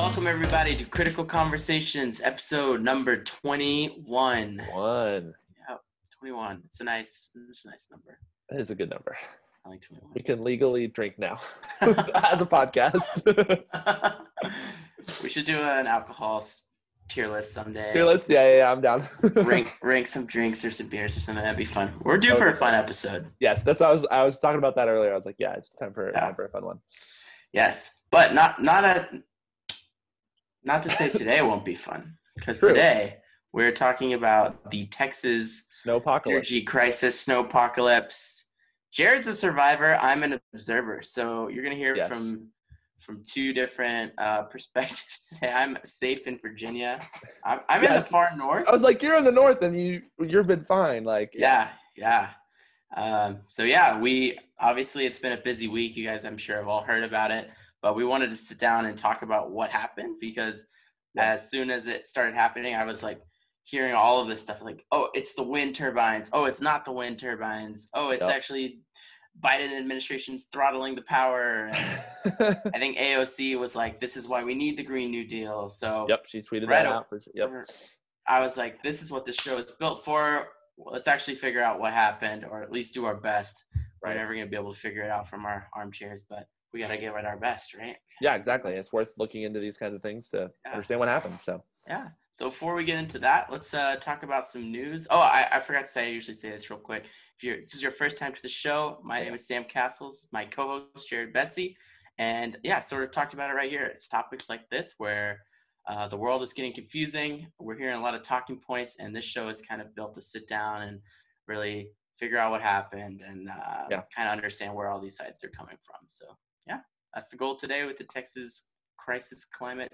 Welcome everybody to Critical Conversations, episode number twenty-one. One. Yep, twenty-one. It's a nice, it's a nice number. That is a good number. I like twenty-one. We can legally drink now as a podcast. we should do an alcohol tier list someday. Tier let's. Yeah, yeah, yeah, I'm down. rank rank some drinks or some beers or something. That'd be fun. We're due for a fun episode. yes, that's. What I was. I was talking about that earlier. I was like, yeah, it's time for Yeah. time for a fun one. Yes, but not not a not to say today won't be fun because today we're talking about the Texas Snow apocalypse. energy crisis, snow apocalypse. Jared's a survivor. I'm an observer. So you're gonna hear Yes. from from two different uh, perspectives today. I'm safe in Virginia. I'm, I'm in the far north. I was like, you're in the north, and you you've been fine. Like, Yeah, yeah. Um, so yeah, we obviously it's been a busy week. You guys, I'm sure, have all heard about it. But we wanted to sit down and talk about what happened because Yeah. as soon as it started happening, I was like hearing all of this stuff like, oh, it's the wind turbines. Oh, it's not the wind turbines. Oh, it's Yep. actually Biden administration's throttling the power. I think AOC was like, this is why we need the Green New Deal. So yep, she tweeted Right that out. For. Yep. I was like, this is what this show is built for. Let's actually figure out what happened, or at least do our best. We're never gonna be able to figure it out from our armchairs, but we gotta give it our best, right? Yeah, exactly. It's worth looking into these kinds of things to Yeah. understand what happened. So, Yeah. So before we get into that, let's uh, talk about some news. Oh, I, I forgot to say. I usually say this real quick. If you're this is your first time to the show, my name is Sam Castles. My co-host Jared Bessie, and yeah, sort of talked about it right here. It's topics like this where uh, the world is getting confusing. We're hearing a lot of talking points, and this show is kind of built to sit down and really figure out what happened and uh, Yeah. kind of understand where all these sides are coming from. So yeah, that's the goal today with the Texas crisis, climate,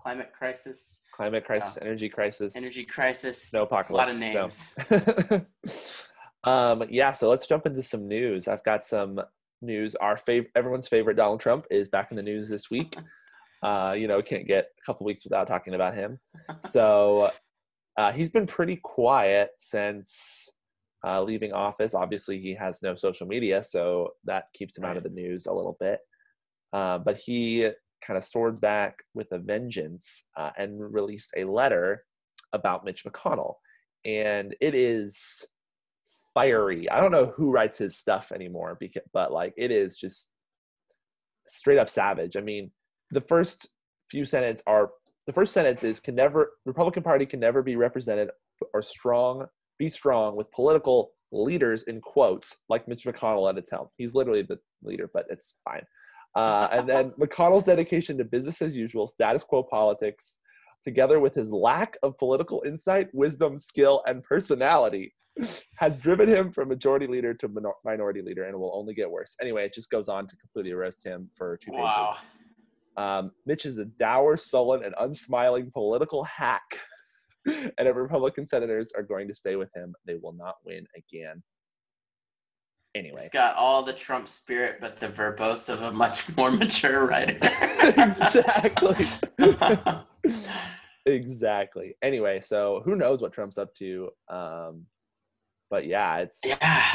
climate crisis climate crisis, energy crisis, energy crisis. snow A apocalypse. lot of names. So. um, yeah, so let's jump into some news. I've got some news. Our favorite, everyone's favorite Donald Trump is back in the news this week. Uh, you know, can't get a couple weeks without talking about him. So uh, he's been pretty quiet since uh, leaving office. Obviously, he has no social media, so that keeps him out of the news a little bit. Uh, but he kind of soared back with a vengeance uh, and released a letter about Mitch McConnell. And it is fiery. I don't know who writes his stuff anymore, because, but like it is just straight up savage. I mean, the first few sentences are the first sentence is can never Republican Party can never be represented or strong be strong with political leaders in quotes like Mitch McConnell at its helm. He's literally the leader, but it's fine. Uh, and then McConnell's dedication to business as usual, status quo politics, together with his lack of political insight, wisdom, skill, and personality, has driven him from majority leader to minor- minority leader and will only get worse. Anyway, it just goes on to completely roast him for two pages. Wow. Um, Mitch is a dour, sullen, and unsmiling political hack. and if Republican senators are going to stay with him, they will not win again. Anyway, It's got all the Trump spirit, but the verbose of a much more mature writer. exactly. exactly. Anyway, so who knows what Trump's up to? Um, but yeah, it's yeah.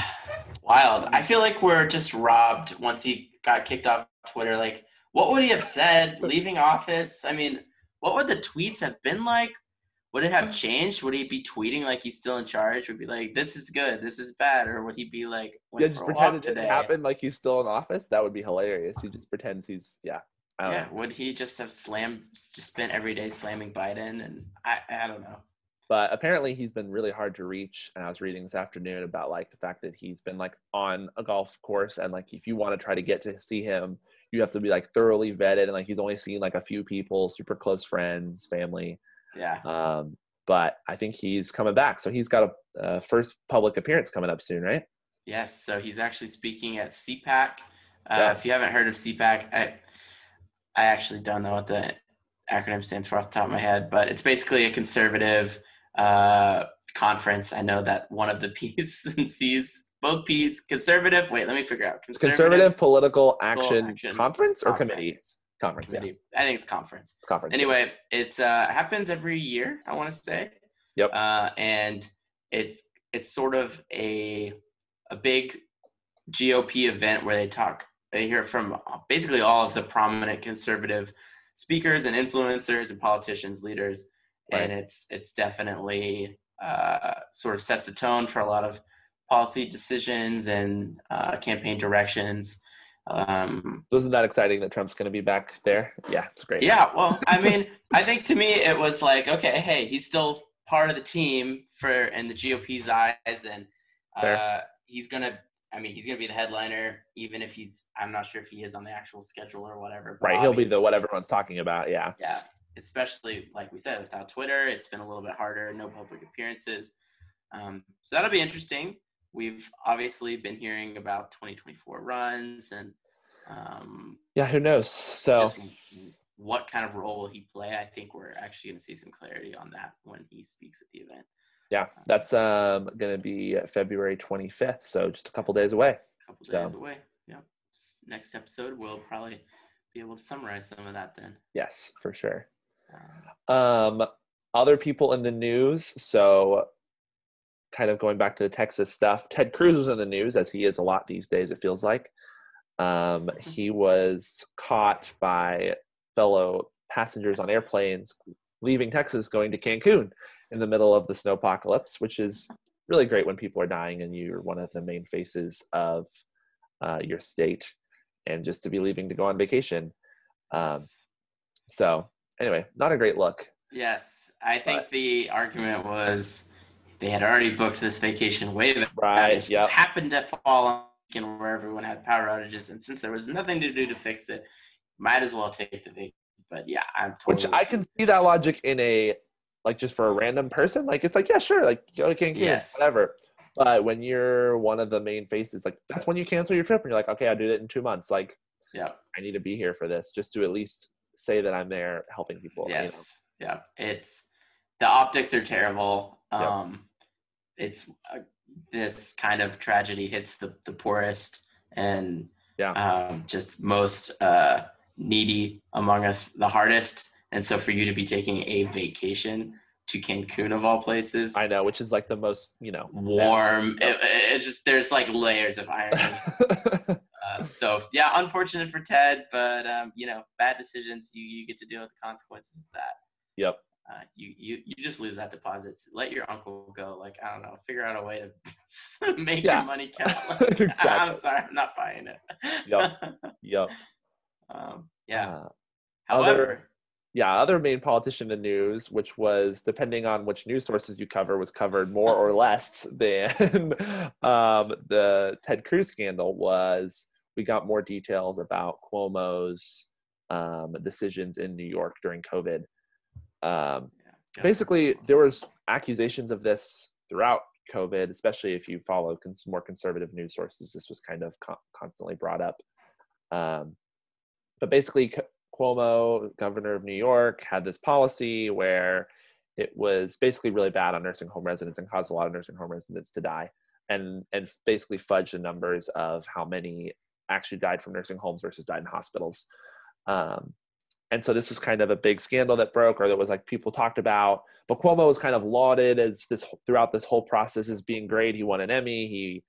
Wild. I feel like we're just robbed once he got kicked off Twitter. Like, what would he have said leaving office? I mean, what would the tweets have been like? Would it have changed? Would he be tweeting like he's still in charge? Would be like, "This is good, this is bad," or would he be like, "Went yeah, for just pretend it didn't today"? happen like he's still in office. That would be hilarious. He just pretends he's yeah. I don't Yeah, know. would he just have slammed, just spent every day slamming Biden? And I, I don't know. but apparently he's been really hard to reach and i was reading this afternoon about like the fact that he's been like on a golf course and like if you want to try to get to see him you have to be like thoroughly vetted and like he's only seen like a few people super close friends family Yeah, um but i think he's coming back so he's got a, a first public appearance coming up soon right yes. So he's actually speaking at CPAC. Uh, Yeah. If you haven't heard of CPAC, I, I actually don't know what the acronym stands for off the top of my head, but it's basically a conservative uh, conference. I know that one of the P's and C's, both P's, conservative. Wait, let me figure out. It's conservative political action, Action conference or committee conference yeah. I think it's conference. It's conference anyway it's uh happens every year i want to say Yep. uh and it's it's sort of a a big gop event where they talk they hear from basically all of the prominent conservative speakers and influencers and politicians, leaders, Right. and it's it's definitely uh, sort of sets the tone for a lot of policy decisions and uh, campaign directions. Um, Wasn't that exciting that Trump's going to be back there? Yeah, it's great. yeah, well, I mean, I think to me it was like, okay, hey, he's still part of the team for in the GOP's eyes, and uh, he's gonna. I mean, he's gonna be the headliner, even if he's. I'm not sure if he is on the actual schedule or whatever. but Right. He'll be the what everyone's talking about. Yeah. Yeah, especially like we said, without Twitter, it's been a little bit harder. No public appearances, um, so that'll be interesting. We've obviously been hearing about 2024 runs and um, Yeah. Who knows? So just what kind of role will he play? I think we're actually going to see some clarity on that when he speaks at the event. yeah, that's um going to be February 25th. So just a couple days away. A couple So- days away. Yeah. Next episode, we'll probably be able to summarize some of that then. Yes, for sure. Um, Um, other people in the news. So, kind of going back to the Texas stuff, Ted Cruz was in the news, as he is a lot these days. It feels like um, he was caught by fellow passengers on airplanes leaving Texas, going to Cancun in the middle of the snow apocalypse, which is really great when people are dying and you're one of the main faces of uh, your state, and just to be leaving to go on vacation. Um, so, anyway, not a great look. yes, I think but- the argument was they had already booked this vacation way back. Right. It just Yep. happened to fall on weekend where everyone had power outages, and since there was nothing to do to fix it, might as well take the vacation. But yeah, I'm totally. Which I can see that logic in a like just for a random person. Like it's like yeah, sure, like go to Cancun, Yes. whatever. But when you're one of the main faces, like that's when you cancel your trip and you're like, okay, I'll do it in two months. Like Yeah. I need to be here for this, just to at least say that I'm there helping people. you know? Yes. Yeah. It's the optics are terrible. Um, it's uh, this kind of tragedy hits the the poorest and Yeah. um, just most uh, needy among us the hardest. And so for you to be taking a vacation to Cancun of all places, I know, which is like the most, you know. warm, it, it's just there's like layers of irony. Uh, so yeah, unfortunate for Ted, but um, you know, bad decisions. You you get to deal with the consequences of that. yep. Uh, you you you just lose that deposit. Let your uncle go. Like I don't know, figure out a way to make Yeah. your money count. Like, I'm sorry, I'm not buying it. Yep. Yep. um, yeah. Uh, However, yeah, other main politician in the news, which was depending on which news sources you cover, was covered more or less than um, the Ted Cruz scandal was. We got more details about Cuomo's um, decisions in New York during COVID. Um, yeah, basically, there was accusations of this throughout COVID, especially if you follow cons- more conservative news sources. This was kind of con- constantly brought up. Um, but basically, C- Cuomo, governor of New York, had this policy where it was basically really bad on nursing home residents and caused a lot of nursing home residents to die, and and basically fudged the numbers of how many actually died from nursing homes versus died in hospitals. Um, and so this was kind of a big scandal that broke, or that was like people talked about. But Cuomo was kind of lauded as this throughout this whole process as being great. He won an Emmy. He,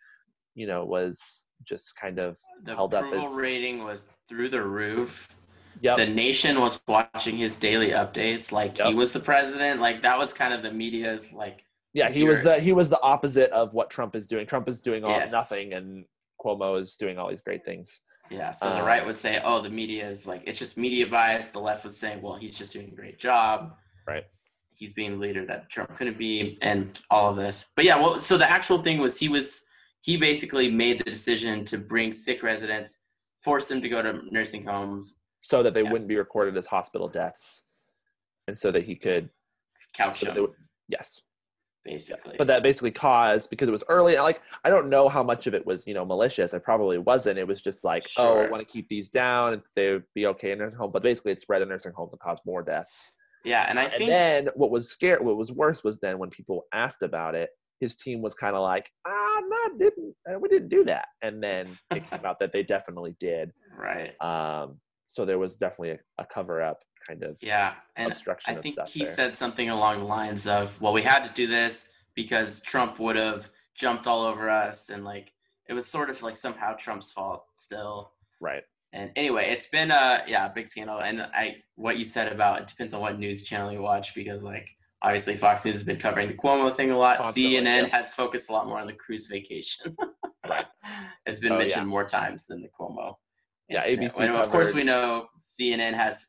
you know, was just kind of the held up approval as- rating was through the roof. yep, The nation was watching his daily updates, like he was the president. Like that was kind of the media's like yeah. He was the he was the opposite of what Trump is doing. Trump is doing all Yes. nothing, and Cuomo is doing all these great things. Yeah, so the Uh, right would say, "Oh, the media is like it's just media bias." The left was saying, "Well, he's just doing a great job." Right. He's being the leader that Trump couldn't be, and all of this. But yeah, well, so the actual thing was he was he basically made the decision to bring sick residents, force them to go to nursing homes, So that they Yeah. wouldn't be recorded as hospital deaths, and so that he could couch so them, would- yes. Basically. but that basically caused because it was early like i don't know how much of it was you know malicious it probably wasn't it was just like oh i want to keep these down and they would be okay in nursing home but basically it spread in nursing homes and caused more deaths yeah, and I and think then what was scared, what was worse was then when people asked about it his team was kind of like ah no didn't uh, we didn't do that and then it came out that they definitely did right. um so there was definitely a, a cover up kind of Yeah, and obstruction I think he there. said something along the lines of, "Well, we had to do this because Trump would have jumped all over us, and like it was sort of like somehow Trump's fault still." right And anyway, it's been a yeah a big scandal. And I what you said about it depends on what news channel you watch because like obviously Fox News has been covering the Cuomo thing a lot. Constantly, CNN yeah. has focused a lot more on the Cruz vacation. Right. It's been Oh, mentioned yeah. more times than the Cuomo. Yeah. ABC And of course, we know CNN has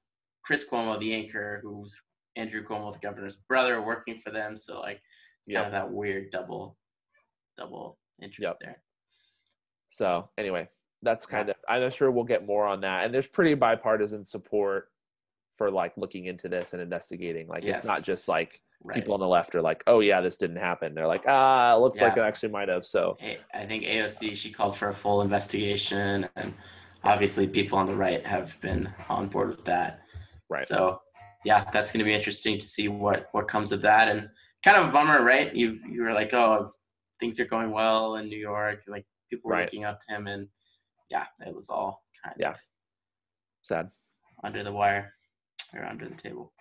Chris Cuomo, the anchor, who's Andrew Cuomo, the governor's brother, working for them. So like, it's Yep. kind of that weird double, double interest Yep. there. So anyway, that's kind of I'm sure we'll get more on that. And there's pretty bipartisan support for like looking into this and investigating. Like it's not just like Right. people on the left are like, oh yeah, this didn't happen. They're like, ah, it looks like it actually might have. So I think AOC she called for a full investigation, and obviously people on the right have been on board with that. Right. So yeah, that's going to be interesting to see what what comes of that, and kind of a bummer, right? You you were like, oh, things are going well in New York, like people were Right. looking up to him, and yeah, it was all kind Yeah. of Sad under the wire or under the table.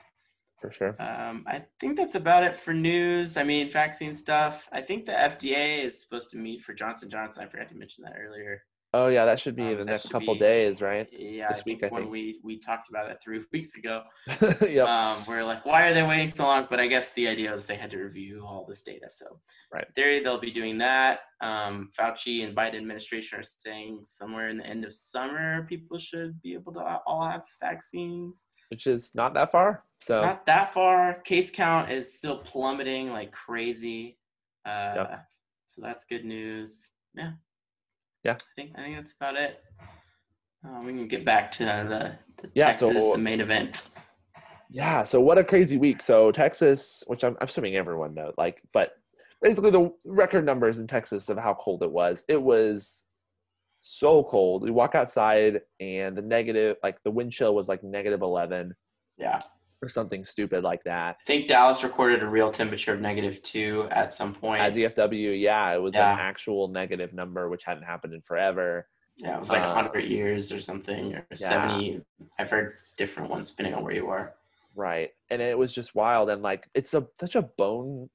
for sure. Um, I think that's about it for news. I mean, vaccine stuff. I think the FDA is supposed to meet for Johnson Johnson. I forgot to mention that earlier. Oh yeah, that should be Um, the next couple be- days, right? Yeah, This I week, think I when think. we we talked about it three weeks ago, yep. um, we're like, why are they waiting so long? But I guess the idea was they had to review all this data. So, Right. theory, they'll be doing that. Um, Fauci and Biden administration are saying somewhere in the end of summer, people should be able to all have vaccines. Which is not that far. So Not that far. Case count is still plummeting like crazy. Uh, Yep. So that's good news. Yeah. Yeah. I think I think that's about it. Uh, we can get back to the, the Yeah, Texas, so- the main event. Yeah, so what a crazy week. So Texas, which I'm, I'm assuming everyone knows, like, but basically the record numbers in Texas of how cold it was. It was so cold. We walk outside and the negative, like the wind chill was like negative 11 Yeah. Or something stupid like that. I think Dallas recorded a real temperature of negative two at some point. At DFW, yeah, it was Yeah. an actual negative number, which hadn't happened in forever. yeah, it was like uh, 100 years or something, or 70. I've heard different ones depending on where you are. Right. And it was just wild. And like, it's a such a bone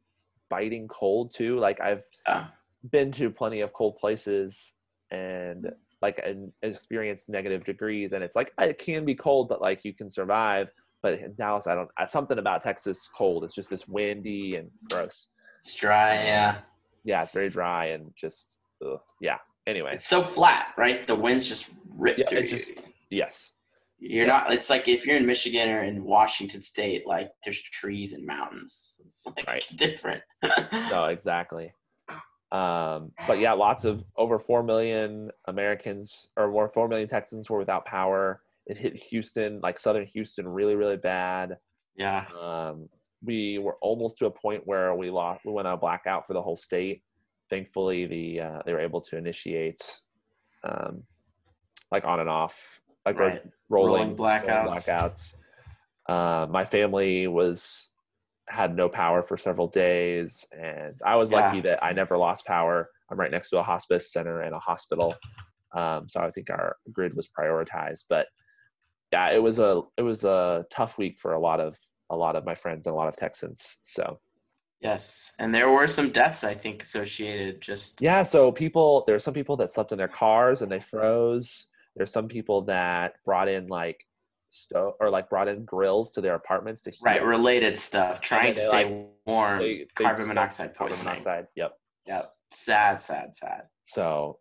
biting cold too. Like I've Yeah. been to plenty of cold places and like and experienced negative degrees and it's like it can be cold but like you can survive but in dallas i don't I- something about texas cold it's just this windy and gross It's dry, yeah. yeah it's very dry and just ugh. yeah anyway It's so flat, right? The winds just rip Yeah, through just- you. yes You're not. It's like if you're in Michigan or in Washington State, like there's trees and mountains. It's like Right. different. no exactly um but yeah lots of over 4 million americans or more 4 million texans were without power it hit houston like southern houston really really bad yeah. Um, we were almost to a point where we lost. We went on a blackout for the whole state. Thankfully, the uh, they were able to initiate, um, like on and off, like Right. rolling, Rolling blackouts. blackouts. Uh, my family was had no power for several days, and I was lucky that I never lost power. I'm right next to a hospice center and a hospital, um, so I think our grid was prioritized. But yeah, it was a it was a tough week for a lot of a lot of my friends and a lot of Texans. So Yes, and there were some deaths I think associated. Just yeah, so people there are some people that slept in their cars and they froze. There's some people that brought in like stove or like brought in grills to their apartments to heat right related stuff, trying to stay warm. They- they carbon monoxide carbon poisoning. monoxide. Yep. Yep. Sad, sad, sad. So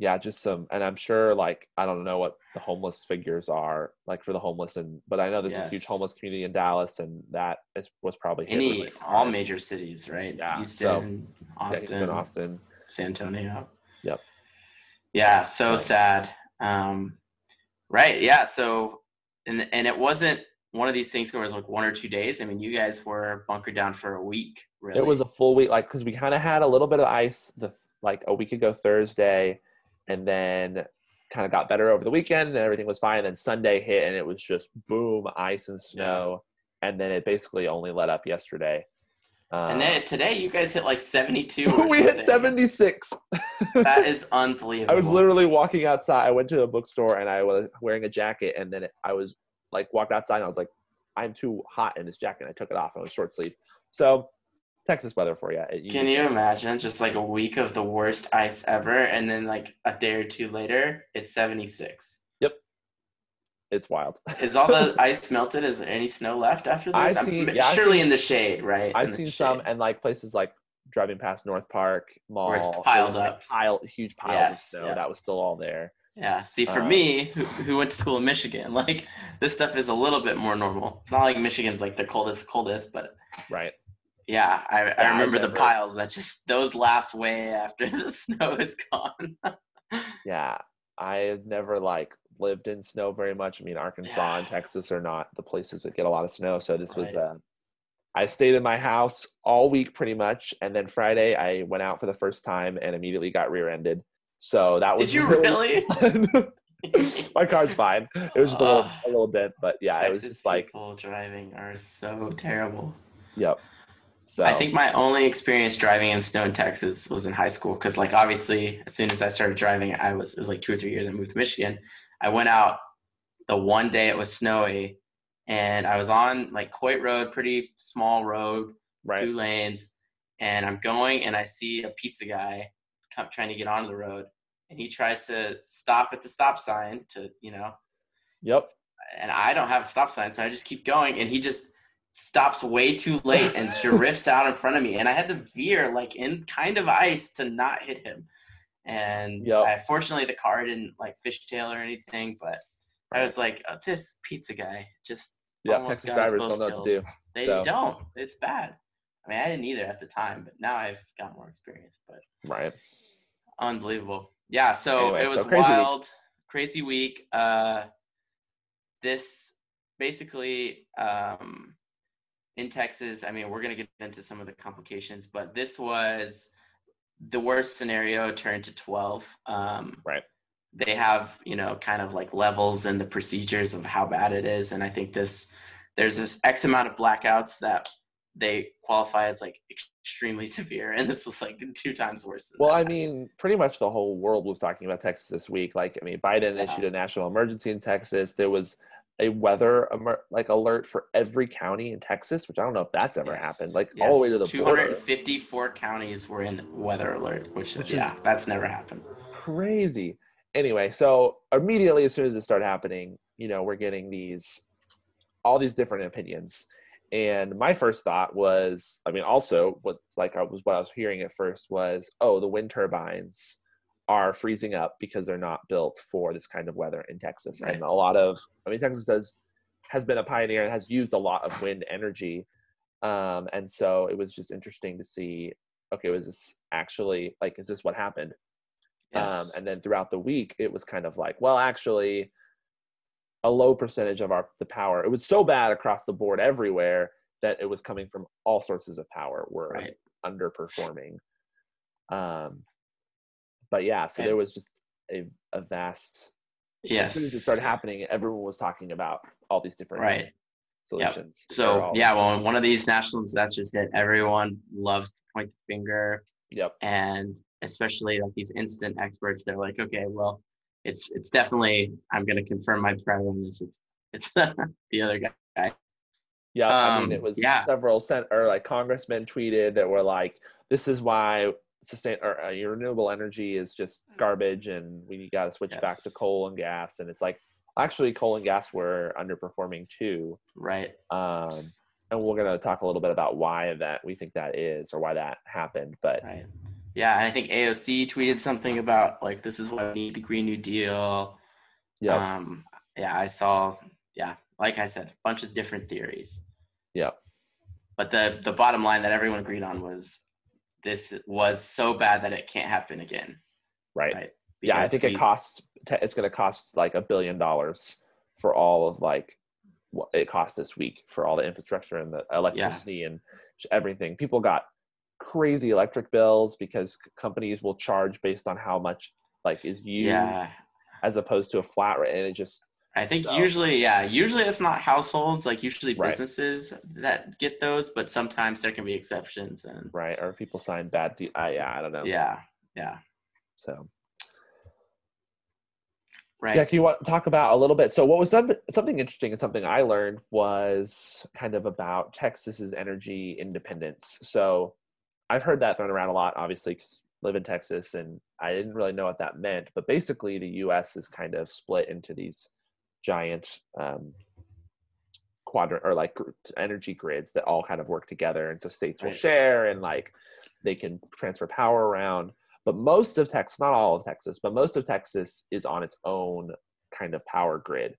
yeah, just some and I'm sure like I don't know what the homeless figures are like for the homeless and but I know there's a huge homeless community in Dallas and that is, was probably Any really all major cities, right? Yeah, Houston, Yeah, Austin, Houston, Austin. San Antonio. Yep. Yeah, so So- sad. Um, right. Yeah. So, and and it wasn't one of these things where it was like one or two days. I mean, you guys were bunkered down for a week. Really. It was a full week, like because we kind of had a little bit of ice the like a week ago Thursday, and then kind of got better over the weekend, and everything was fine. And then Sunday hit, and it was just boom, ice and snow, and then it basically only let up yesterday. Uh, and then today you guys hit like 72. or we hit seventy six. That is unbelievable. I was literally walking outside. I went to a bookstore and I was wearing a jacket, and then I was like walked outside and I was like, I'm too hot in this jacket. And I took it off. and it was short sleeve. So Texas weather for you. It- Can you imagine just like a week of the worst ice ever, and then like a day or two later, it's 76? Yep. it's wild. Is all the ice melted? Is there any snow left after this? I've I'm- seen- yeah, surely seen- in the shade, right? I've seen some, and like places like driving past North Park Mall, Where it's piled up. pile huge piles Yes, of snow yeah. that was still all there. Yeah. See, for Uh, me, who, who went to school in Michigan, like this stuff is a little bit more normal. It's not like Michigan's like the coldest, coldest, but Right. Yeah, I, Yeah, I remember the piles that just those last way after the snow is gone. Yeah. I've never like lived in snow very much. I mean, Arkansas and Texas are not the places that get a lot of snow. So this was Right. uh I stayed in my house all week pretty much, and then Friday I went out for the first time and immediately got rear-ended. So that was Did you really? fun. my car's fine. It was just a little a little bit, but yeah, it was Texas just like people driving are so terrible. yep. So I think my only experience driving in snow in Texas was in high school because, like, obviously, as soon as I started driving, I was it was like two or three years I moved to Michigan. I went out the one day it was snowy, and I was on like Coit Road, pretty small road, right. two lanes, and I'm going and I see a pizza guy come trying to get onto the road, and he tries to stop at the stop sign to you know Yep. and I don't have a stop sign, so I just keep going, and he just stops way too late and drifts out in front of me, and I had to veer like in kind of ice to not hit him. And Yep. I, fortunately, the car didn't like fishtail or anything, but I was like, oh, this pizza guy just Yeah, Texas drivers don't know what to do. they So- don't. It's bad. I mean, I didn't either at the time, but now I've got more experience. But Right. Unbelievable. Yeah, so Anyway, it was so crazy week. wild, crazy week. Uh this basically um in Texas, I mean, we're going to get into some of the complications, but this was the worst scenario turned to 12. Um Right. They have, you know, kind of like levels and the procedures of how bad it is and I think this there's this X amount of blackouts that they qualify as like extremely severe and this was like two times worse than Well, that. I mean, pretty much the whole world was talking about Texas this week. Like, I mean, Biden Yeah. issued a national emergency in Texas. There was a weather like alert for every county in Texas, which I don't know if that's ever Yes, happened. Like all the way to the yes. border. 254 counties were in weather alert, which, Which yeah, is- that's never happened. Crazy. Anyway, so immediately as soon as it started happening, you know, we're getting these all these different opinions. And my first thought was, I mean, also what like I was what I was hearing at first was, oh, the wind turbines are freezing up because they're not built for this kind of weather in Texas. Right. And a lot of, I mean, Texas does has been a pioneer and has used a lot of wind energy. Um, and so it was just interesting to see, okay, was this actually like, is this what happened? Um, Yes. and then throughout the week, it was kind of like, well, actually, a low percentage of our the power. It was so bad across the board everywhere that it was coming from all sources of power were Right. underperforming. Um, but yeah, so And- there was just a, a vast. As yes. soon as it started happening, everyone was talking about all these different Right. solutions. They're So, yeah, well, one of these national disasters hit, everyone loves to point the finger. Yep. And especially like these instant experts, they're like, okay, well, it's it's definitely, I'm going to confirm my prior on this. It's, it's the other guy. Yeah, I mean, it Um, was yeah. several cent or like congressmen tweeted that were like, "This is why sustain or uh, your renewable energy is just garbage, and we got to switch back to coal and gas." And it's like, actually, coal and gas were underperforming too. Right. Um, and we're gonna talk a little bit about why that we think that is or why that happened. But Right. Yeah, I think AOC tweeted something about like this is why we need the Green New Deal. yeah, Um, yeah, I saw. Yeah, like I said, a bunch of different theories. yeah, But the the bottom line that everyone agreed on was this was so bad that it can't happen again. right. Right. yeah, I think it costs. It's gonna cost like a billion dollars for all of like what it cost this week for all the infrastructure and the electricity and everything. People got crazy electric bills because companies will charge based on how much like is used Yeah, as opposed to a flat rate, and it just I think So- usually, yeah, usually it's not households, like usually Right. businesses that get those, but sometimes there can be exceptions. And right or people sign bad. De- uh, yeah, I don't know. yeah, yeah, So right. Yeah, can you want to talk about a little bit? So, what was some, something interesting and something I learned was kind of about Texas's energy independence. So, I've heard that thrown around a lot, obviously, because live in Texas, and I didn't really know what that meant. But basically, the U.S. is kind of split into these giant um, quadrant or like energy grids that all kind of work together, and so states will share and like they can transfer power around. But most of Texas, not all of Texas, but most of Texas is on its own kind of power grid.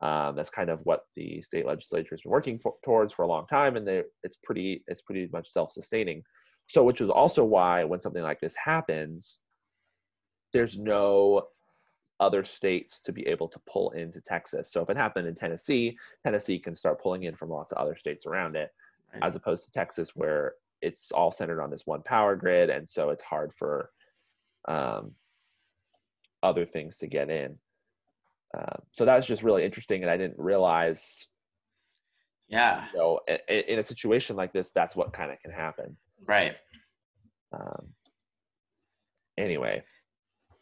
Um, that's kind of what the state legislature has been working for, towards for a long time, and they, it's pretty it's pretty much self-sustaining. So, which is also why when something like this happens, there's no other states to be able to pull into Texas. So if it happened in Tennessee, Tennessee can start pulling in from lots of other states around it, Right. as opposed to Texas where it's all centered on this one power grid, and so it's hard for um, other things to get in. Um, so that's just really interesting, and I didn't realize, yeah. you know, i- i- in a situation like this, that's what kind of can happen. Right. Um, anyway,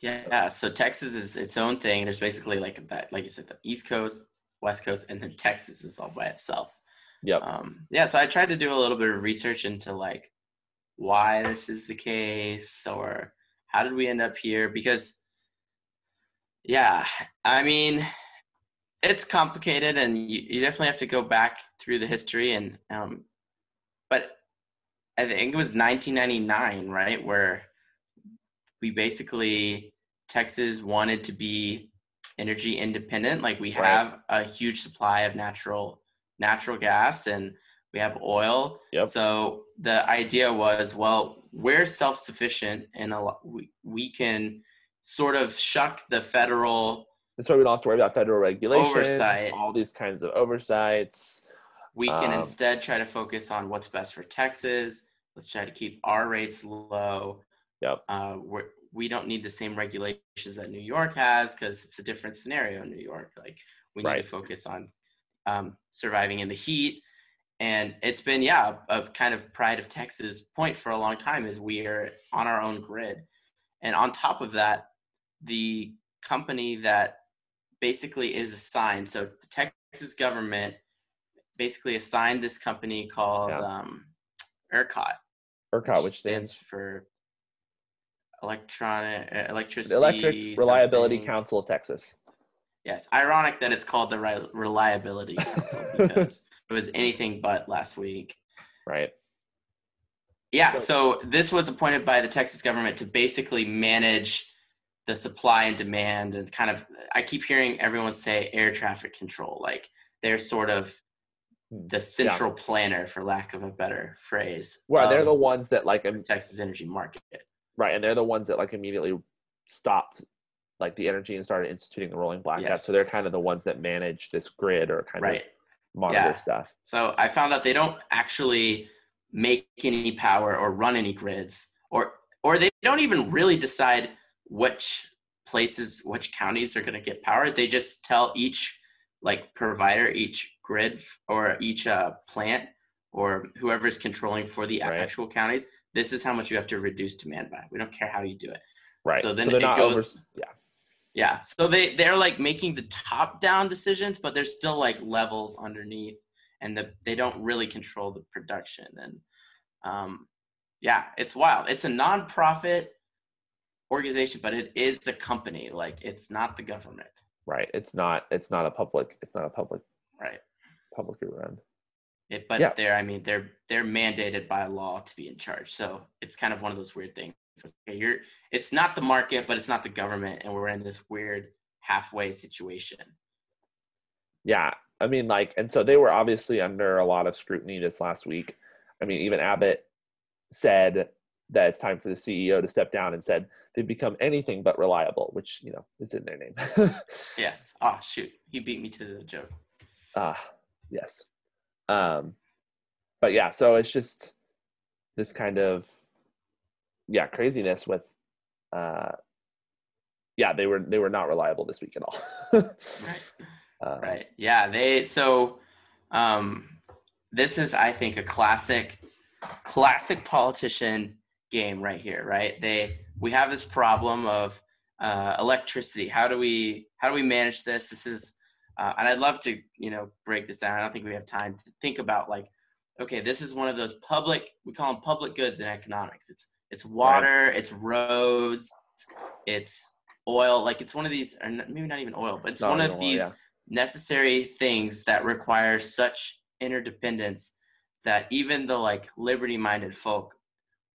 Yeah. So Texas is its own thing. There's basically like that, like you said, the East Coast, West Coast, and then Texas is all by itself. yep, Um, yeah. So I tried to do a little bit of research into like why this is the case or how did we end up here because yeah i mean it's complicated and you, you definitely have to go back through the history and um but i think it was 1999 right where we basically texas wanted to be energy independent like we Right. have a huge supply of natural natural gas and we have oil Yep. so the idea was well we're self-sufficient and a lot, we, we can sort of shuck the federal that's why we don't have to worry about federal regulations, Oversight. all these kinds of oversights. we can Um, instead try to focus on what's best for texas let's try to keep our rates low Yep. uh, we're, we don't need the same regulations that new york has because it's a different scenario in new york like we need Right. to focus on um, surviving in the heat and it's been yeah a, a kind of pride of texas point for a long time is we are on our own grid and on top of that the company that basically is assigned so the texas government basically assigned this company called Yeah. um, ERCOT, ERCOT, which stands for electronic uh, electricity the Electric Reliability. Council of Texas. Yes, ironic that it's called the Re- Reliability Council because it was anything but last week. Right. Yeah, So- this was appointed by the Texas government to basically manage the supply and demand and kind of I keep hearing everyone say air traffic control like they're sort of the central planner for lack of a better phrase. Well, they're the ones that like the Texas energy market. Right, and they're the ones that like immediately stopped like the energy and started instituting the rolling blackout. Yes. So they're kind of the ones that manage this grid or kind Right. of monitor Yeah. stuff. So I found out they don't actually make any power or run any grids, or or they don't even really decide which places, which counties are going to get power. They just tell each like provider, each grid or each uh, plant or whoever's controlling for the Right. actual counties, this is how much you have to reduce demand by. We don't care how you do it. Right. So then they're it goes- over. Yeah. Yeah. So they they're like making the top down decisions, but there's still like levels underneath, and the they don't really control the production. And um, yeah, it's wild. It's a nonprofit organization, but it is a company. Like it's not the government, Right. It's not. It's not a public. It's not a public right? publicly run. It, but Yeah. they're I mean they're they're mandated by law to be in charge. So it's kind of one of those weird things. So, okay, you're it's not the market, but it's not the government, and we're in this weird halfway situation. Yeah. I mean, like, and so they were obviously under a lot of scrutiny this last week. I mean, even Abbott said that it's time for the CEO to step down and said they've become anything but reliable, which, you know, is in their name. Yes. Oh shoot, he beat me to the joke. Ah, yes. Um, but yeah, so it's just this kind of yeah craziness with uh yeah they were they were not reliable this week at all Right. Um, Right. Yeah. They so um this is I think a classic classic politician game right here, right? They we have this problem of uh, electricity. How do we how do we manage this? This is uh, and I'd love to you know break this down. I don't think we have time to think about like okay, this is one of those public we call them public goods in economics. It's it's water, it's roads, it's oil. Like it's one of these, or maybe not even oil, but it's Not one of oil, these yeah. necessary things that require such interdependence that even the like liberty-minded folk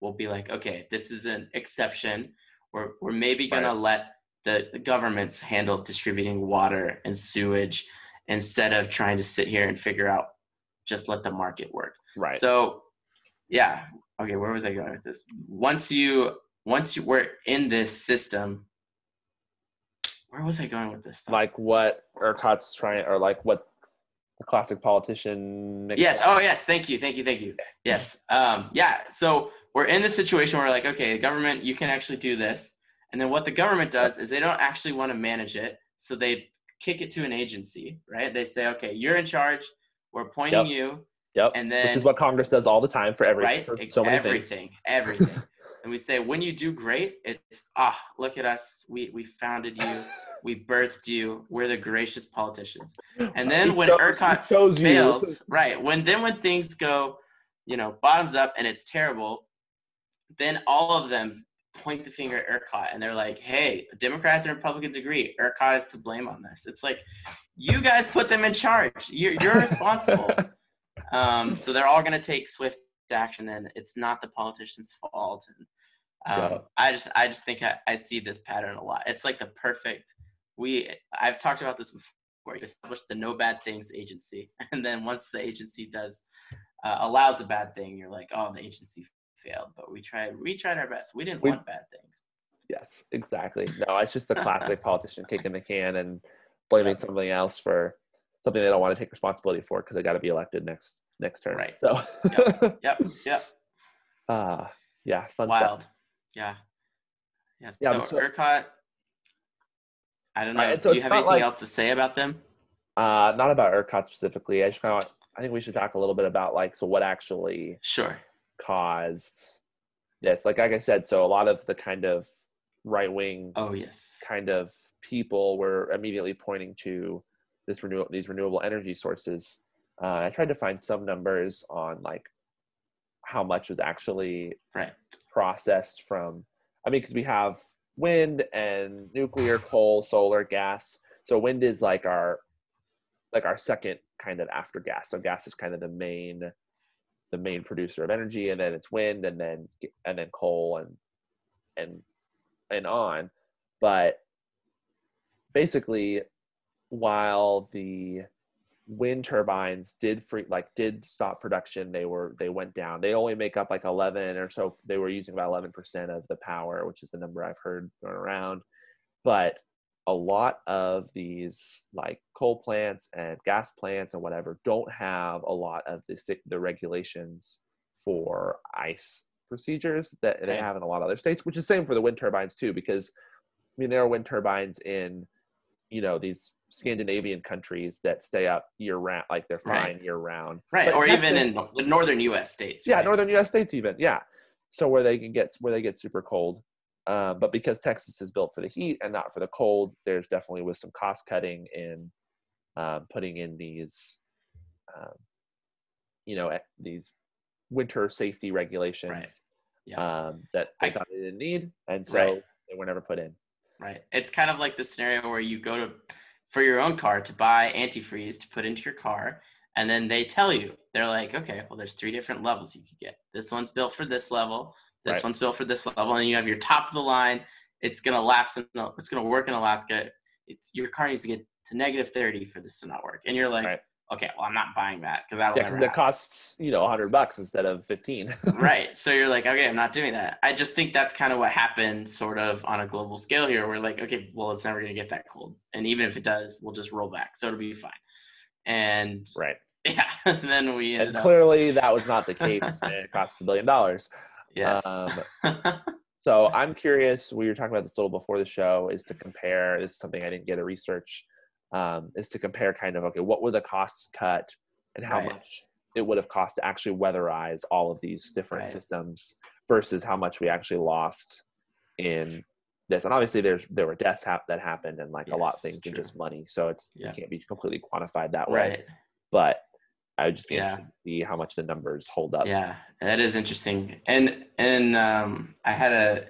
will be like, okay, this is an exception. We're we're maybe gonna Right. let the, the governments handle distributing water and sewage instead of trying to sit here and figure out just let the market work. Right. So, yeah. Okay, where was I going with this? Once you once you were in this system, where was I going with this? like what Ercot's trying, or like what the classic politician. Yes. Oh, yes. Thank you. Thank you. Thank you. Yes. Um, yeah. So we're in this situation where, like, okay, government, you can actually do this, and then what the government does is they don't actually want to manage it, so they kick it to an agency, right? They say, okay, you're in charge. We're appointing Yep. you, Yep. and then Which is what Congress does all the time for every right? so many things. everything, everything. and we say, when you do great, it's ah, look at us. We we founded you. we birthed you. We're the gracious politicians. And then We when chose- ERCOT chose you. fails, right? When then when things go, you know, bottoms up and it's terrible, then all of them point the finger at ERCOT and they're like, "Hey, Democrats and Republicans agree. ERCOT is to blame on this." It's like, you guys put them in charge. You're you're responsible. um, so they're all going to take swift action, and it's not the politicians' fault. And um, Yeah. I just I just think I, I see this pattern a lot. It's like the perfect. We I've talked about this before. You establish the no bad things agency, and then once the agency does uh, allows a bad thing, you're like, oh, the agency failed, but we tried we tried our best. We didn't We- want bad things. Yes, exactly. No, it's just the classic politician kicking the can and blaming Yep. something else for something they don't want to take responsibility for because they got to be elected next next term. Right. So, Yep, yep. uh, yeah, fun stuff. Wild. Yeah. Yes. Yeah, so, so- ERCOT. I don't know. Right, so Do you have anything like- else to say about them? Uh, not about ERCOT specifically. I just kind of, I think we should talk a little bit about like, so what actually Sure. Caused this? Like, like I said, so a lot of the kind of right wing Oh yes. kind of people were immediately pointing to this renew these renewable energy sources. Uh, I tried to find some numbers on like how much was actually Right. processed from. I mean, because we have wind and nuclear, coal, solar, gas. So wind is like our like our second kind of after gas. So gas is kind of the main the main producer of energy, and then it's wind, and then and then coal, and and and on. But basically, while the wind turbines did free like did stop production they were they went down they only make up like 11 or so they were using about 11% of the power which is the number i've heard going around but a lot of these like coal plants and gas plants and whatever don't have a lot of the the regulations for ice procedures that they have in a lot of other states which is same for the wind turbines too because i mean there are wind turbines in you know these Scandinavian countries that stay up year round, like they're fine Right. year round. Right. But or even in the northern U.S. states. yeah, right? northern U.S. states even yeah. So where they can get where they get super cold, um, but because Texas is built for the heat and not for the cold, there's definitely was some cost cutting in um, putting in these, um, you know, these winter safety regulations Yeah. um, that they I- thought they didn't need, and so Right. they were never put in. Right. It's kind of like the scenario where you go to for your own car to buy antifreeze to put into your car, and then they tell you they're like, okay, well, there's three different levels you could get. This one's built for this level. This Right. one's built for this level, and you have your top of the line. It's gonna last. In, it's gonna work in Alaska. It's your car needs to get to negative thirty for this to not work, and you're like, Right. okay, well, I'm not buying that because that'll Yeah, because it costs you know hundred bucks instead of fifteen. right. So you're like, okay, I'm not doing that. I just think that's kind of what happened, sort of on a global scale here. We're like, okay, well, it's never going to get that cold, and even if it does, we'll just roll back, so it'll be fine. And right. yeah, and then we and up, clearly that was not the case it cost a billion dollars yes, um, so i'm curious we were talking about this a little before the show is to compare this is something i didn't get a research um, is to compare kind of okay what were the costs cut and how Right. much it would have cost to actually weatherize all of these different Right. systems versus how much we actually lost in this and obviously there's there were deaths hap- that happened and like a lot of things in true. just money so it's Yeah. it can't be completely quantified that way right. but I would just be Yeah. see how much the numbers hold up. Yeah, that is interesting. And and um, I had a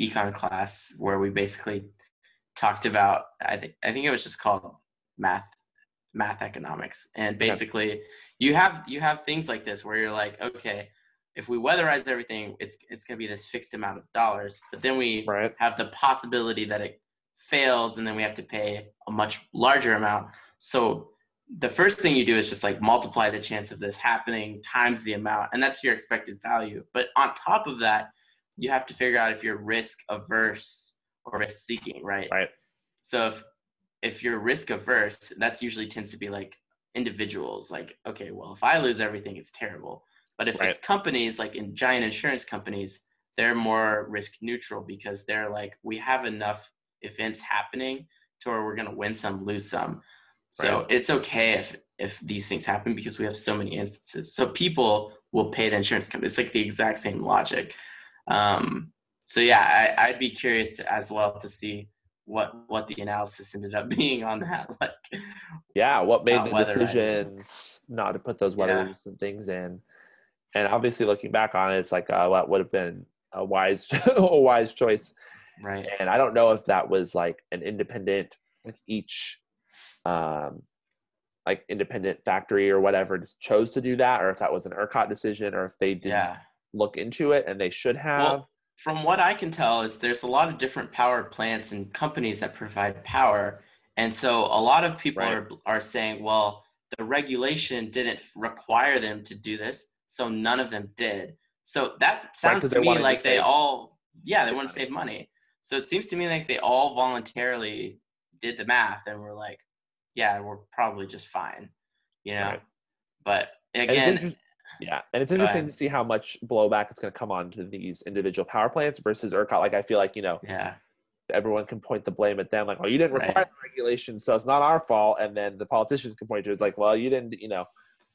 econ class where we basically talked about. I think I think it was just called math math economics. And basically, you have you have things like this where you're like, okay, if we weatherize everything, it's it's going to be this fixed amount of dollars. But then we Right. have the possibility that it fails, and then we have to pay a much larger amount. So the first thing you do is just like multiply the chance of this happening times the amount, and that's your expected value. But on top of that, you have to figure out if you're risk averse or risk seeking, right? Right. So if if you're risk averse, that's usually tends to be like individuals. Like, okay, well, if I lose everything, it's terrible. But if it's companies, like in giant insurance companies, they're more risk neutral because they're like, we have enough events happening to where we're gonna win some, lose some. So Right. it's okay if if these things happen because we have so many instances. So people will pay the insurance company. It's like the exact same logic. Um, so yeah, I, I'd be curious to, as well to see what what the analysis ended up being on that. Like, Yeah, what made the decisions not to put those weather Yeah. resistant things in? And obviously, looking back on it, it's like uh, what would have been a wise, a wise choice. right? And I don't know if that was like an independent, like each, um, like independent factory or whatever just chose to do that, or if that was an ERCOT decision, or if they didn't Yeah. look into it and they should have. Well, from what I can tell, is there's a lot of different power plants and companies that provide power, and so a lot of people Right. are are saying, well, the regulation didn't require them to do this, so none of them did. So that sounds 'cause to me wanted to like they all, yeah, they want to save money. So it seems to me like they all voluntarily did the math and were like, yeah, we're probably just fine, you know. Right. But And again, inter- uh, yeah, and it's interesting ahead. to see how much blowback is going to come on to these individual power plants versus ERCOT. Like, I feel like you know yeah, everyone can point the blame at them, like, "Oh, you didn't require the regulation, so it's not our fault." And then the politicians can point to it, it's like, "Well, you didn't," you know.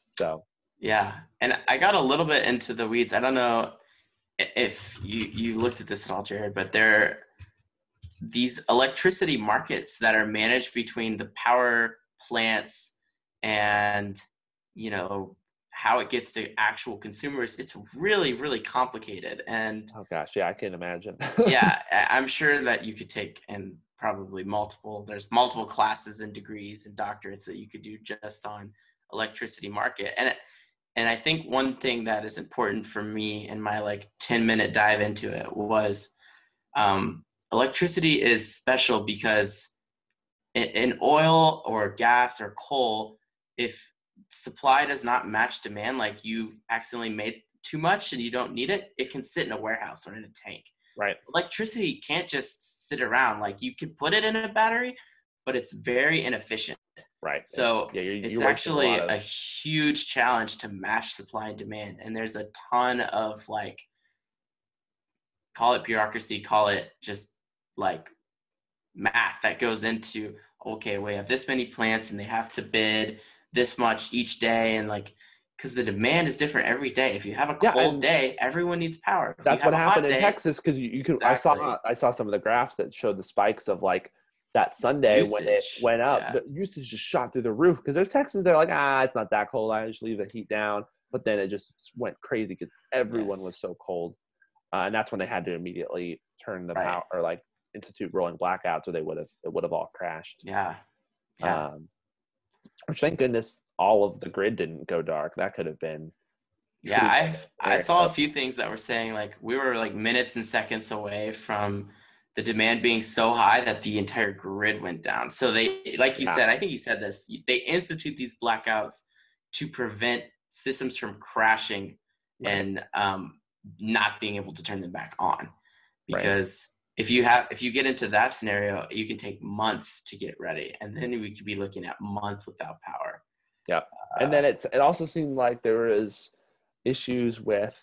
So Yeah, and I got a little bit into the weeds. I don't know if you you looked at this at all, Jared, but there these electricity markets that are managed between the power plants and you know how it gets to actual consumers. It's really really complicated, and oh gosh, yeah, I can imagine. yeah, I'm sure that you could take and probably multiple. There's multiple classes and degrees and doctorates that you could do just on electricity market. And it, and I think one thing that is important for me in my like 10 minute dive into it was um, electricity is special because in, oil or gas or coal, if supply does not match demand, like you've accidentally made too much and you don't need it, it can sit in a warehouse or in a tank right, electricity can't just sit around. Like you could put it in a battery, but it's very inefficient. right. So, It's- yeah, you're, It's you're actually a of- huge challenge to match supply and demand. And there's a ton of like, call it bureaucracy, call it just like math that goes into, okay, we have this many plants and they have to bid this much each day. And like, because the demand is different every day. If you have a cold and day, everyone needs power. If that's what happened in day- Texas because you, you could. I saw I saw some of the graphs that showed the spikes of like that Sunday when it went up. yeah. The usage just shot through the roof because there's texas they're like, ah, it's not that cold. I just leave the heat down. But then it just went crazy because everyone Yes. was so cold, uh, and that's when they had to immediately turn the Right. power or like institute rolling blackouts, or they would have it would have all crashed. Yeah. Yeah. Um, which thank goodness all of the grid didn't go dark. That could have been. yeah. I've, I very saw a few things that were saying like we were like minutes and seconds away from the demand being so high that the entire grid went down. So they, like you Yeah. said, I think you said this, they institute these blackouts to prevent systems from crashing Right. and um, not being able to turn them back on. Because if you have, if you get into that scenario, you can take months to get ready. And then we could be looking at months without power. Yeah. Uh, and then it's it also seemed like there was issues with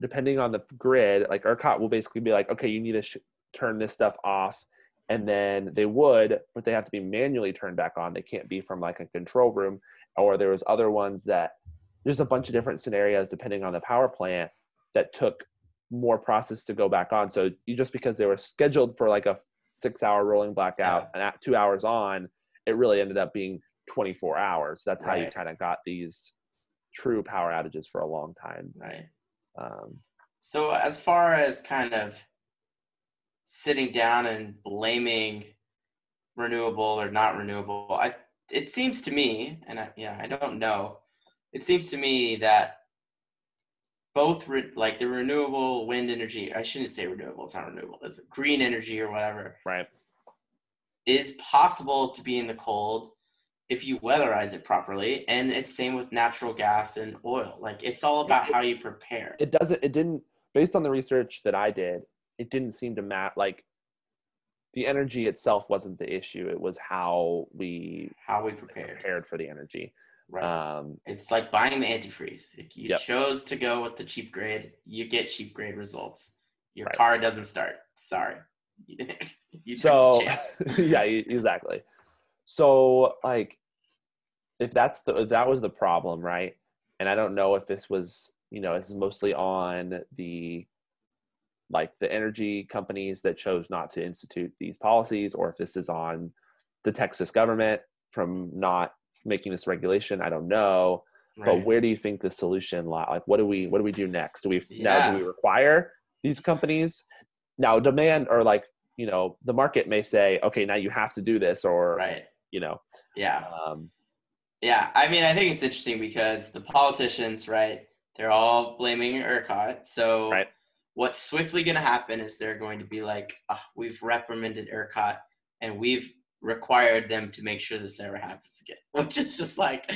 depending on the grid like ERCOT will basically be like okay you need to sh- turn this stuff off and then they would but they have to be manually turned back on they can't be from like a control room or there was other ones that there's a bunch of different scenarios depending on the power plant that took more process to go back on. So you just because they were scheduled for like a six hour rolling blackout and at two hours on it really ended up being 24 hours. That's how you kind of got these true power outages for a long time Right. um, So as far as kind of sitting down and blaming renewable or not renewable, I it seems to me, and I, yeah, I don't know. It seems to me that both re- like the renewable wind energy, I shouldn't say renewable, it's not renewable, it's green energy or whatever, Right. is possible to be in the cold if you weatherize it properly. And it's same with natural gas and oil. Like it's all about how you prepare. It doesn't. It didn't. Based on the research that I did, it didn't seem to matter. Like the energy itself wasn't the issue. It was how we How we prepare. prepared for the energy. Right. Um, It's like buying the antifreeze. If you Yep. chose to go with the cheap grade, you get cheap grade results. Your Right. car doesn't start. Sorry. you so took the chance. yeah, exactly. So like, if that's the if that was the problem, right? And I don't know if this was you know this is mostly on the like the energy companies that chose not to institute these policies, or if this is on the Texas government from not making this regulation. I don't know. But where do you think the solution lie? Like, what do we what do we do next? Do we now do we require these companies now demand or like you know the market may say okay now you have to do this or right. you know Yeah. um, Yeah. I mean, I think it's interesting because the politicians, right, they're all blaming ERCOT. So Right. what's swiftly going to happen is they're going to be like, "Ah, we've reprimanded ERCOT and we've required them to make sure this never happens again, which is just like,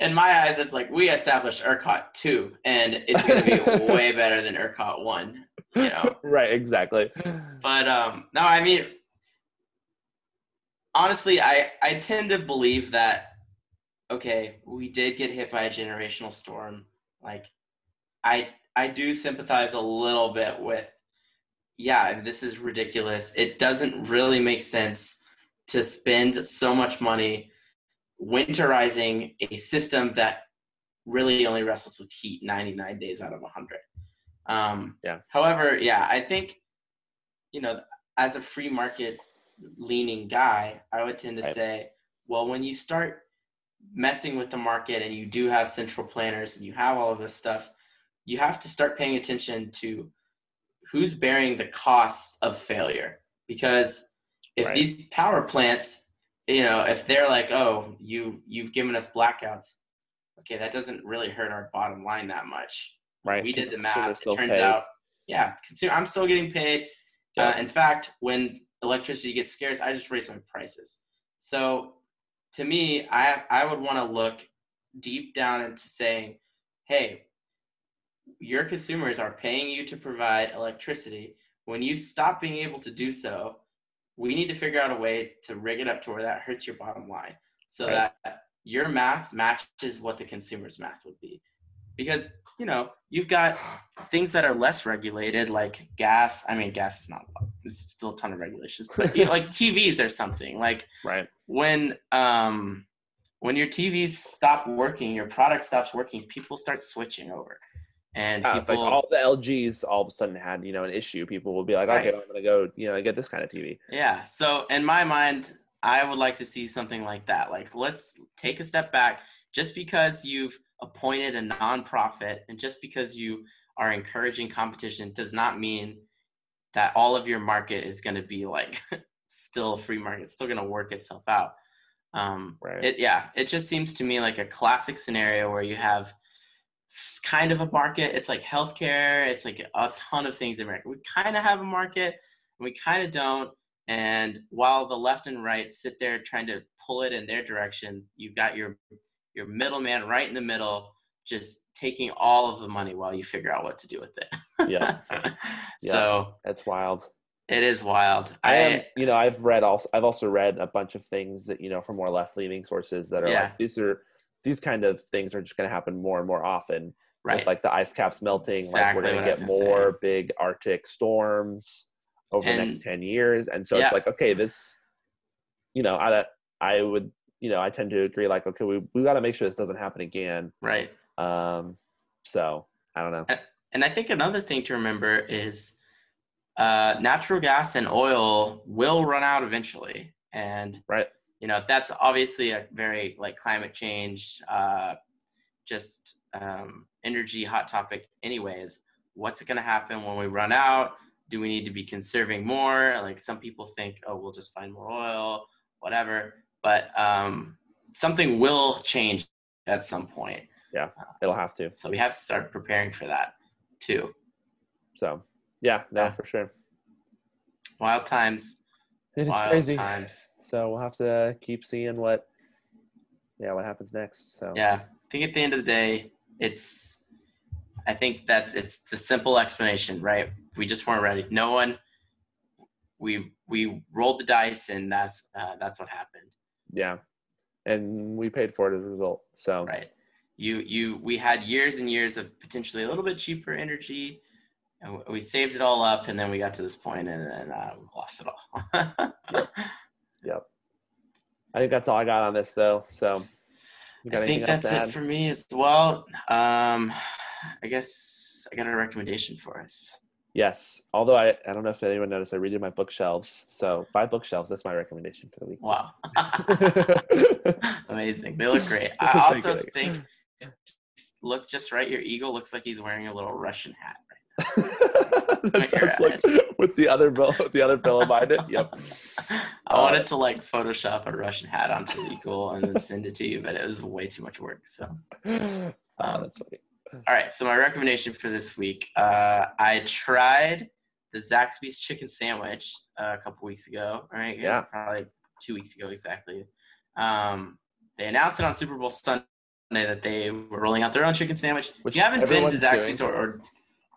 in my eyes, it's like we established ERCOT 2 and it's going to be way better than ERCOT 1, you know? right exactly But um, no, I mean, honestly, I I tend to believe that okay, we did get hit by a generational storm. Like, I I do sympathize a little bit with, yeah, this is ridiculous. It doesn't really make sense to spend so much money winterizing a system that really only wrestles with heat 99 days out of 100. Um, Yeah. However, yeah, I think, you know, as a free market leaning guy, I would tend to Right. say, well, when you start messing with the market and you do have central planners and you have all of this stuff, you have to start paying attention to who's bearing the costs of failure. Because if Right. these power plants, you know, if they're like, oh, you you've given us blackouts, okay, that doesn't really hurt our bottom line that much. right We did the math. It turns pays. out, yeah, consumer, I'm still getting paid. Yeah. Uh, in fact, when electricity gets scarce, I just raise my prices. So to me, I I would want to look deep down into saying, hey, your consumers are paying you to provide electricity. When you stop being able to do so, we need to figure out a way to rig it up to where that hurts your bottom line so Right. that your math matches what the consumer's math would be. Because, you know, you've got things that are less regulated, like gas. I mean, gas is not, it's still a ton of regulations, but you know, like TVs or something. Like right when um when your TVs stop working, your product stops working, people start switching over. And Yeah, if, like all the lgs all of a sudden had you know an issue people will be like okay Right. i'm gonna go you know get this kind of tv Yeah. So in my mind, I would like to see something like that. Like let's take a step back. Just because you've appointed a nonprofit and just because you are encouraging competition does not mean that all of your market is going to be like still a free market. It's still going to work itself out. Um, Right. It yeah. It just seems to me like a classic scenario where you have kind of a market. It's like healthcare. It's like a ton of things in America. We kind of have a market. and We kind of don't. And while the left and right sit there trying to pull it in their direction, you've got your your middleman right in the middle, just taking all of the money while you figure out what to do with it. Yeah. so that's wild it is wild. I am, you know, I've read also, I've also read a bunch of things that you know from more left-leaning sources that are Yeah. like these are these kind of things are just going to happen more and more often right. with like the ice caps melting. like Exactly we're going to get gonna say. more big Arctic storms over the next ten years, and so Yeah. it's like okay, this, you know, I I would you know I tend to agree like okay, we we got to make sure this doesn't happen again. right. Um, so I don't know. And I think another thing to remember is uh, natural gas and oil will run out eventually. And, Right. You know, that's obviously a very like climate change, uh, just um, energy hot topic, anyways. What's going to happen when we run out? Do we need to be conserving more? Like some people think, oh, we'll just find more oil, whatever. But um, something will change at some point. Yeah, it'll have to. So we have to start preparing for that too. So yeah, no, Yeah. for sure. Wild times. It is crazy. times. So we'll have to keep seeing what, yeah, what happens next. So Yeah. I think at the end of the day, it's I think that's it's the simple explanation, right? We just weren't ready. No one we we rolled the dice and that's uh, that's what happened. yeah, and we paid for it as a result. So Right. You you we had years and years of potentially a little bit cheaper energy and we saved it all up and then we got to this point and then uh, we lost it all. yep. I think that's all I got on this though. So I think that's it for me as well. Um, I guess I got a recommendation for us. Yes. Although I, I don't know if anyone noticed, I redid my bookshelves. So buy bookshelves. That's my recommendation for the week. Wow, amazing! They look great. I also think look just right. Your eagle looks like he's wearing a little Russian hat. that your does look with the other bill, the other bill behind it. Yep. I Uh, wanted to like Photoshop a Russian hat onto the eagle and then send it to you, but it was way too much work. So. Oh, that's funny. All right, so my recommendation for this week, uh, I tried the Zaxby's chicken sandwich uh, a couple weeks ago. All right, Yeah. probably two weeks ago exactly. Um, they announced it on Super Bowl Sunday that they were rolling out their own chicken sandwich. Which if you haven't been to Zaxby's or, or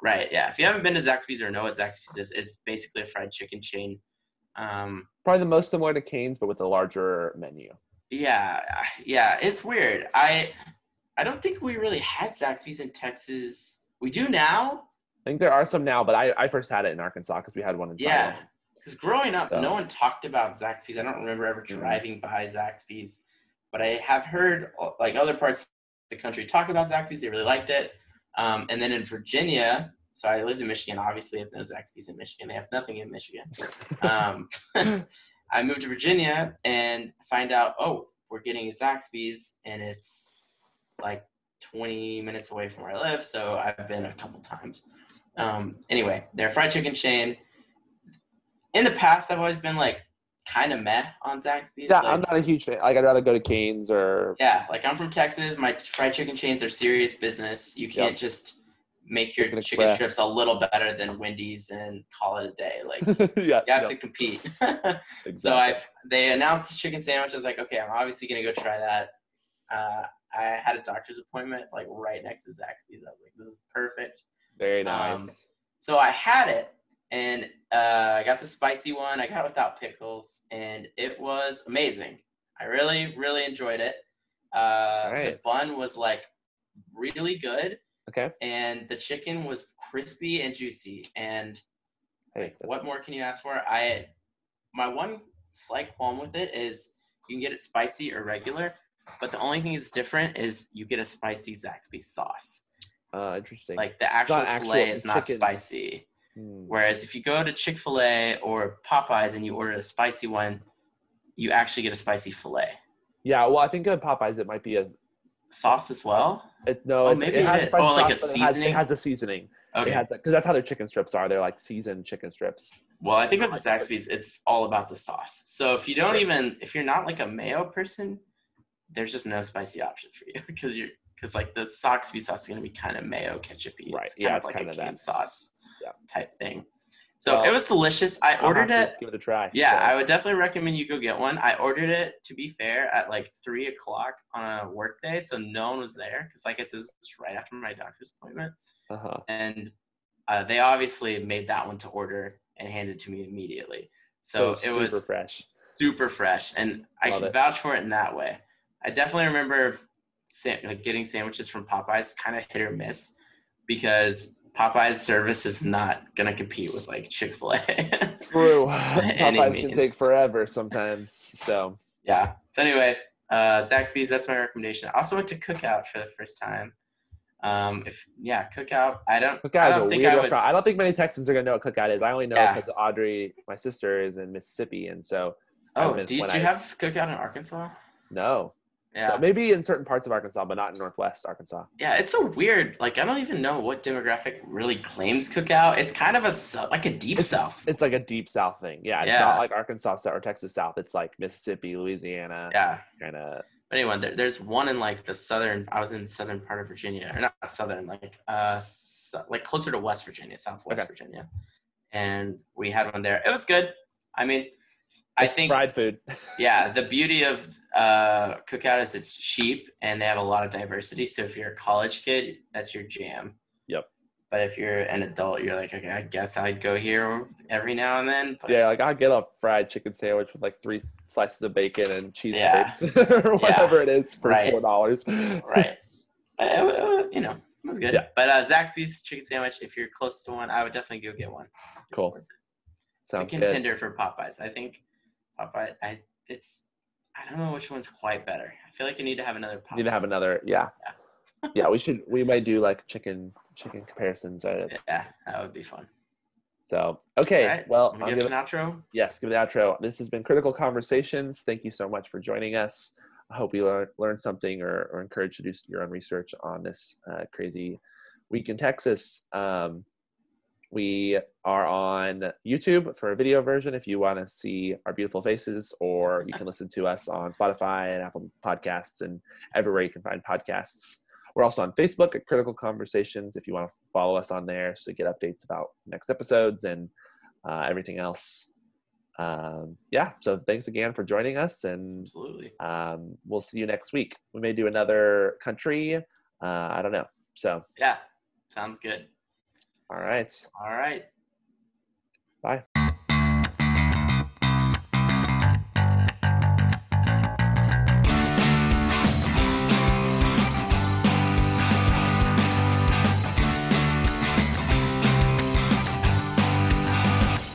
right, yeah, if you haven't been to Zaxby's or know what Zaxby's is, it's basically a fried chicken chain. Um, Probably the most similar to Cane's, but with a larger menu. yeah, yeah, it's weird. I I don't think we really had Zaxby's in Texas. We do now, I think there are some now, but I, I first had it in Arkansas because we had one in Yeah, because growing up, So- no one talked about Zaxby's. I don't remember ever driving by Zaxby's, but I have heard like other parts of the country talk about Zaxby's. They really liked it. Um, and then in Virginia, so I lived in Michigan. Obviously, I have no Zaxby's in Michigan. They have nothing in Michigan. Um, I moved to Virginia and find out, oh, we're getting Zaxby's, and it's like 20 minutes away from where I live. So I've been a couple times. Um, anyway, they're a fried chicken chain. In the past, I've always been like kind of meh on Zaxby's. Yeah, like, I'm not a huge fan. Like I'd rather go to Cane's or yeah, like I'm from Texas. My fried chicken chains are serious business. You can't just make your Chicken chicken strips a little better than Wendy's and call it a day. Like yeah. you have to compete. exactly. So I they announced the chicken sandwich. I was like, okay, I'm obviously gonna go try that. Uh, I had a doctor's appointment like right next to Zaxby's. I was like, this is perfect. very nice. um, So I had it, and uh, I got the spicy one. I got it without pickles, and it was amazing. I really, really enjoyed it. Uh, The bun was like really good, okay. and the chicken was crispy and juicy. And Hey, what more can you ask for? I my one slight qualm with it is you can get it spicy or regular, but the only thing that's different is you get a spicy Zaxby's sauce. uh, interesting. Like the actual actual fillet is not chicken. spicy. Hmm. Whereas if you go to Chick Fil A or Popeyes and you order a spicy one, you actually get a spicy fillet yeah. Well, I think at Popeyes it might be a. sauce as well. It's no. Oh, it's, maybe it it has spicy Oh, like a sauce, it has- seasoning? It has, a seasoning. Okay. It has because that's how their chicken strips are. They're like seasoned chicken strips. Well, I think with the Zaxby's, it's all about the sauce. So if you don't even, if you're not like a mayo person, there's just no spicy option for you because you're because like the Zaxby sauce is gonna be kind of mayo ketchupy. Right. It's kind Yeah, of it's like kinda a cane that. sauce Yeah. type thing. So it was delicious. I ordered it. Give it a try. Yeah, so. I would definitely recommend you go get one. I ordered it to be fair at like three o'clock on a work day, so no one was there because, like I said, it's right after my doctor's appointment, Uh-huh. and uh, they obviously made that one to order and handed to me immediately. So, it super was fresh. super fresh, and I Love can it. vouch for it in that way. I definitely remember sa- like getting sandwiches from Popeyes, kind of hit or miss, because Popeyes service is not gonna compete with like Chick Fil A. True. Popeyes can take forever sometimes. So yeah. So anyway, uh, Zaxby's. That's my recommendation. I also went to Cookout for the first time. Um, if yeah, Cookout. I don't. I Cookout is a don't think weird I would. restaurant. I don't think many Texans are gonna know what Cookout is. I only know Yeah. because Audrey, my sister, is in Mississippi, and so Oh, went do you, when do you I- have Cookout in Arkansas? no. Yeah. So maybe in certain parts of Arkansas, but not in Northwest Arkansas. yeah, it's a weird. Like I don't even know what demographic really claims Cookout. It's kind of a like a deep It's south. it's like a deep South thing. Yeah, it's Yeah. not like Arkansas South or Texas South. It's like Mississippi, Louisiana, Yeah. kind of. But anyway, there, there's one in like the southern. I was in southern part of Virginia, or not southern, like uh, so, like closer to West Virginia, Southwest Okay. Virginia, and we had one there. It was good. I mean, I think fried food. yeah, the beauty of uh, Cookout is it's cheap and they have a lot of diversity. So if you're a college kid, that's your jam. Yep. But if you're an adult, you're like, okay, I guess I'd go here every now and then. But yeah, like I'll get a fried chicken sandwich with like three slices of bacon and cheese Yeah. or whatever it is for Right. four dollars. right. But it wa- you know, it was good. Yeah. But uh, Zaxby's chicken sandwich, if you're close to one, I would definitely go get one. Cool. worth it. Sounds it's a good. contender for Popeyes. I think Popeye, I it's, I don't know which one's quite better. I feel like you need to have another. Need to have another. Yeah. yeah, we should. We might do like chicken chicken comparisons. Right? Yeah, that would be fun. So okay. Right. Well, I'll give us an outro. yes, give the outro. This has been Critical Conversations. Thank you so much for joining us. I hope you learn, learned something or, or encouraged to do your own research on this uh, crazy week in Texas. Um, we are on YouTube for a video version if you want to see our beautiful faces, or you can listen to us on Spotify and Apple Podcasts and everywhere you can find podcasts. We're also on Facebook at Critical Conversations if you want to follow us on there so you get updates about next episodes and uh, everything else. Um, yeah, so thanks again for joining us, and Absolutely. um, we'll see you next week. We may do another country. Uh, I don't know. So, Yeah. Sounds good. All right. All right. Bye.